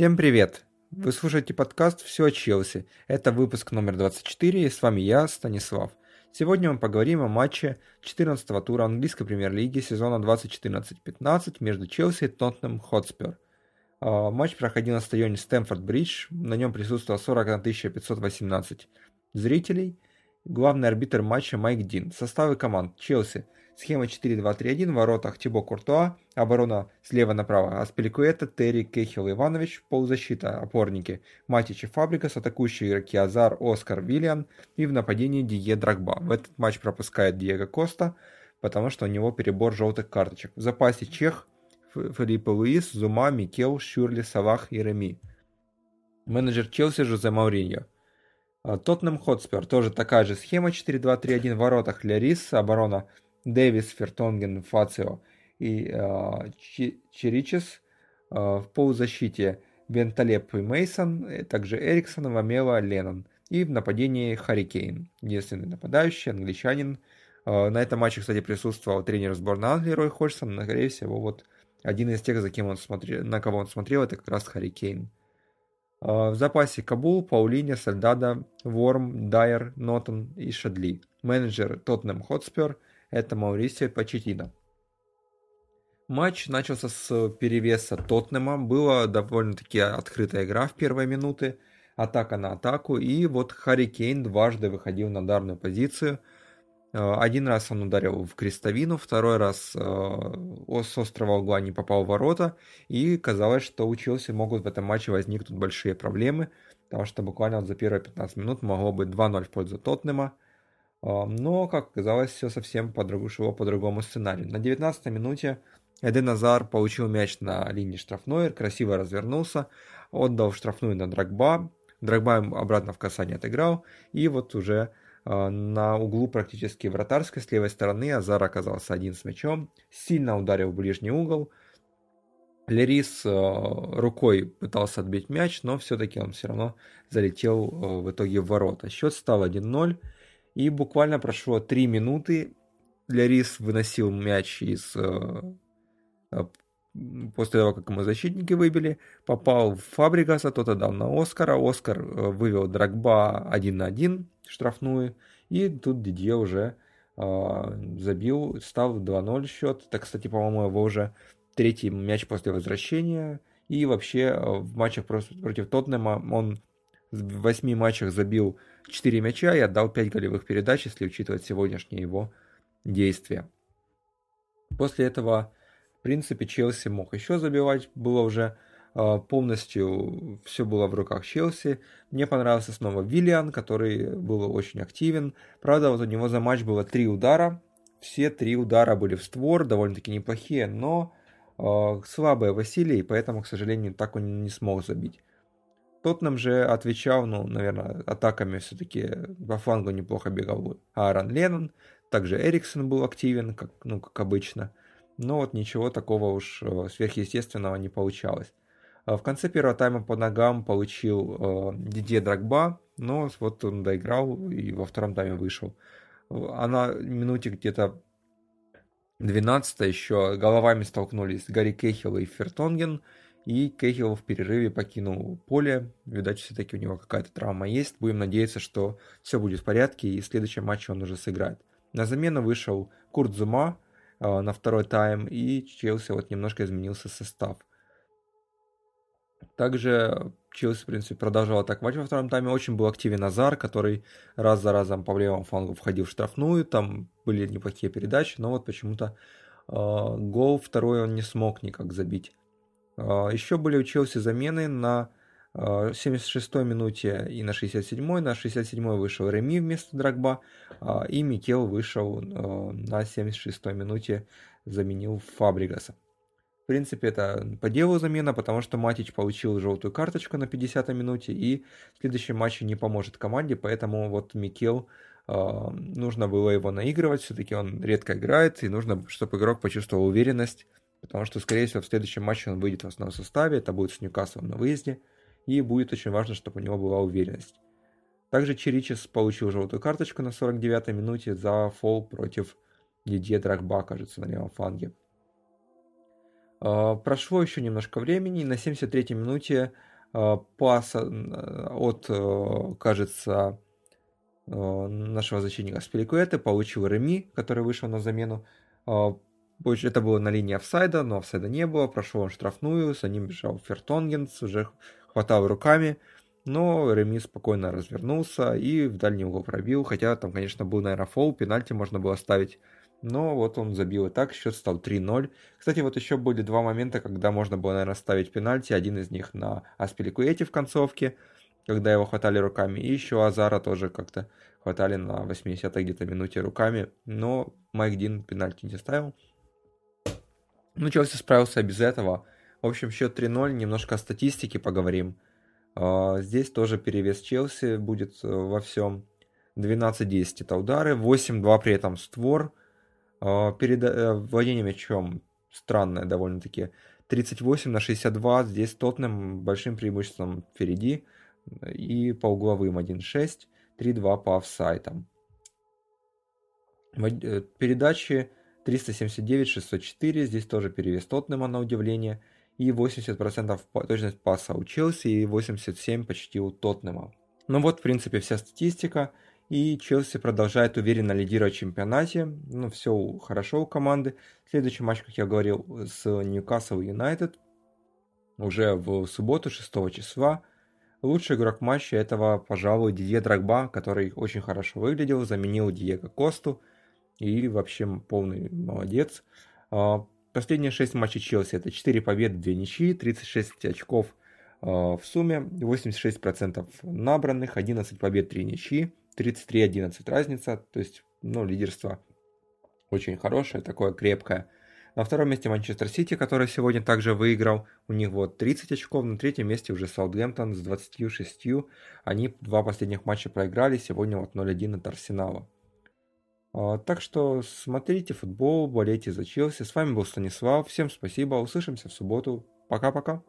Всем привет! Вы слушаете подкаст «Все о Челси». Это выпуск номер 24, и с вами я, Станислав. Сегодня мы поговорим о матче 14-го тура английской премьер-лиги сезона 2014-15 между Челси и Тоттенхэм Хотспер. Матч проходил на стадионе Стэнфорд-Бридж, на нем присутствовало 41 518 зрителей. Главный арбитр матча Майк Дин. Составы команд Челси – Схема 4-2-3-1, в воротах Тибо Куртуа, оборона слева направо Аспеликуэта, Терри, Кехил, Иванович, полузащита, опорники Матич и Фабрикас, атакующие игроки Азар, Оскар, Виллиан и в нападении Дие Драгба. В этот матч пропускает Диего Коста, потому что у него перебор желтых карточек. В запасе Чех, Филиппе Луис, Зума, Микел, Шюрли, Салах и Реми. Менеджер Челси Жозе Мауриньо. А, Тоттенхэм Хотспер, тоже такая же схема 4-2-3-1 в воротах Лярис, оборона Дэвис, Фертонген, Фацио и э, Черичес. Э, в полузащите Венталеп и Мейсон, э, также Эриксон, Вамела, Леннон. И в нападении Харри единственный нападающий, англичанин. Э, на этом матче, кстати, присутствовал тренер сборной Англии Рой Ходжсон, но, скорее всего, вот один из тех, за кем он смотрел, на кого он смотрел, это как раз Харри Кейн. В запасе Кабул, Паулиня, Сальдада, Ворм, Дайер, Нотон и Шадли. Менеджер Тоттенхэм Хотспер – это Маурисио Почетино. Матч начался с перевеса Тотнема. Была довольно-таки открытая игра в первые минуты. Атака на атаку. И вот Харри Кейн дважды выходил на ударную позицию. Э, один раз он ударил в крестовину, второй раз э, с острого угла не попал в ворота. И казалось, что у Челси могут в этом матче возникнуть большие проблемы. Потому что буквально за первые 15 минут могло быть 2-0 в пользу Тотнема. Но, как оказалось, все совсем шло по другому сценарию. На 19 минуте Эден Назар получил мяч на линии штрафной, красиво развернулся, отдал штрафную на Драгба, Драгба обратно в касание отыграл, и вот уже на углу практически вратарской с левой стороны Азар оказался один с мячом, сильно ударил в ближний угол. Лерис рукой пытался отбить мяч, но все-таки он все равно залетел в итоге в ворота. Счет стал 1-0. И буквально прошло 3 минуты. Лярис выносил мяч из... Э, э, после того, как ему защитники выбили, попал в Фабригаса, тот отдал на Оскара. Оскар э, вывел Драгба 1 на 1 штрафную. И тут Дидье уже забил, стал 2-0 счет. Это, кстати, по-моему, его уже третий мяч после возвращения. И вообще в матчах против Тоттенема он в 8 матчах забил 4 мяча и отдал 5 голевых передач, если учитывать сегодняшние его действия. После этого, в принципе, Челси мог еще забивать, было уже э, полностью все было в руках Челси. Мне понравился снова Виллиан, который был очень активен. Правда, вот у него за матч было три удара. Все три удара были в створ, довольно-таки неплохие, но э, слабые Василий, поэтому, к сожалению, так он не смог забить. Тоттенхэм же отвечал, ну, наверное, атаками все-таки по флангу неплохо бегал Аарон Леннон. Также Эриксон был активен, как, ну, как обычно. Но вот ничего такого уж э, сверхъестественного не получалось. А в конце первого тайма по ногам получил э, Дидье Драгба, но вот он доиграл и во втором тайме вышел. А на минуте где-то 12 еще головами столкнулись Гарри Кехилл и Фертонген – и Кейхилл в перерыве покинул поле. Видать, все-таки у него какая-то травма есть. Будем надеяться, что все будет в порядке, и в следующем матче он уже сыграет. На замену вышел Курт Зума э, на второй тайм, и Челси вот немножко изменился состав. Также Челси, в принципе, продолжал атаковать во втором тайме. Очень был активен Азар, который раз за разом по левому флангу входил в штрафную. Там были неплохие передачи, но вот почему-то э, гол второй он не смог никак забить. А, Еще были у Челси замены на 76-й а, минуте и на 67-й. На 67-й вышел Реми вместо Драгба, а, и Микел вышел на 76-й минуте, заменил Фабригаса. В принципе, это по делу замена, потому что Матич получил желтую карточку на 50-й минуте, и в следующем матче не поможет команде, поэтому вот Микел нужно было его наигрывать, все-таки он редко играет, и нужно, чтобы игрок почувствовал уверенность потому что, скорее всего, в следующем матче он выйдет в основном составе, это будет с Ньюкаслом на выезде, и будет очень важно, чтобы у него была уверенность. Также Черичес получил желтую карточку на 49-й минуте за фол против Дидье Драгба, кажется, на левом фланге. А, прошло еще немножко времени, на 73-й минуте пас от, кажется, нашего защитника Спиликуэты, получил Реми, который вышел на замену. Это было на линии офсайда, но офсайда не было. Прошел он штрафную, за ним бежал Фертонгенс, уже хватал руками. Но Реми спокойно развернулся и в дальний угол пробил. Хотя там, конечно, был, наверное, фол, пенальти можно было ставить. Но вот он забил и так, счет стал 3-0. Кстати, вот еще были два момента, когда можно было, наверное, ставить пенальти. Один из них на Аспиликуэте в концовке, когда его хватали руками. И еще Азара тоже как-то хватали на 80-й где-то минуте руками. Но Майк Дин пенальти не ставил. Ну, Челси справился без этого. В общем, счет 3-0. Немножко о статистике поговорим. А, здесь тоже перевес Челси будет э, во всем. 12-10 это удары, 8-2 при этом створ. А, Перед э, владением мячом странное довольно-таки. 38 на 62, здесь Тотнем большим преимуществом впереди. И по угловым 1-6, 3-2 по офсайтам. Э, передачи 379, 604, здесь тоже перевес Тотнема на удивление. И 80% точность паса у Челси и 87% почти у Тотнема. Ну вот, в принципе, вся статистика. И Челси продолжает уверенно лидировать в чемпионате. Ну, все хорошо у команды. Следующий матч, как я говорил, с Ньюкасл Юнайтед. Уже в субботу, 6 числа. Лучший игрок матча этого, пожалуй, Дидье Драгба, который очень хорошо выглядел, заменил Диего Косту. И вообще полный молодец. А, последние 6 матчей Челси это 4 победы, 2 ничьи, 36 очков а, в сумме, 86% набранных, 11 побед, 3 ничьи. 33-11 разница, то есть, ну, лидерство очень хорошее, такое крепкое. На втором месте Манчестер Сити, который сегодня также выиграл. У них вот 30 очков. На третьем месте уже Саутгемптон с 26. Они два последних матча проиграли. Сегодня вот 0-1 от Арсенала. А, так что смотрите футбол, болейте за Челси. С вами был Станислав. Всем спасибо. Услышимся в субботу. Пока-пока.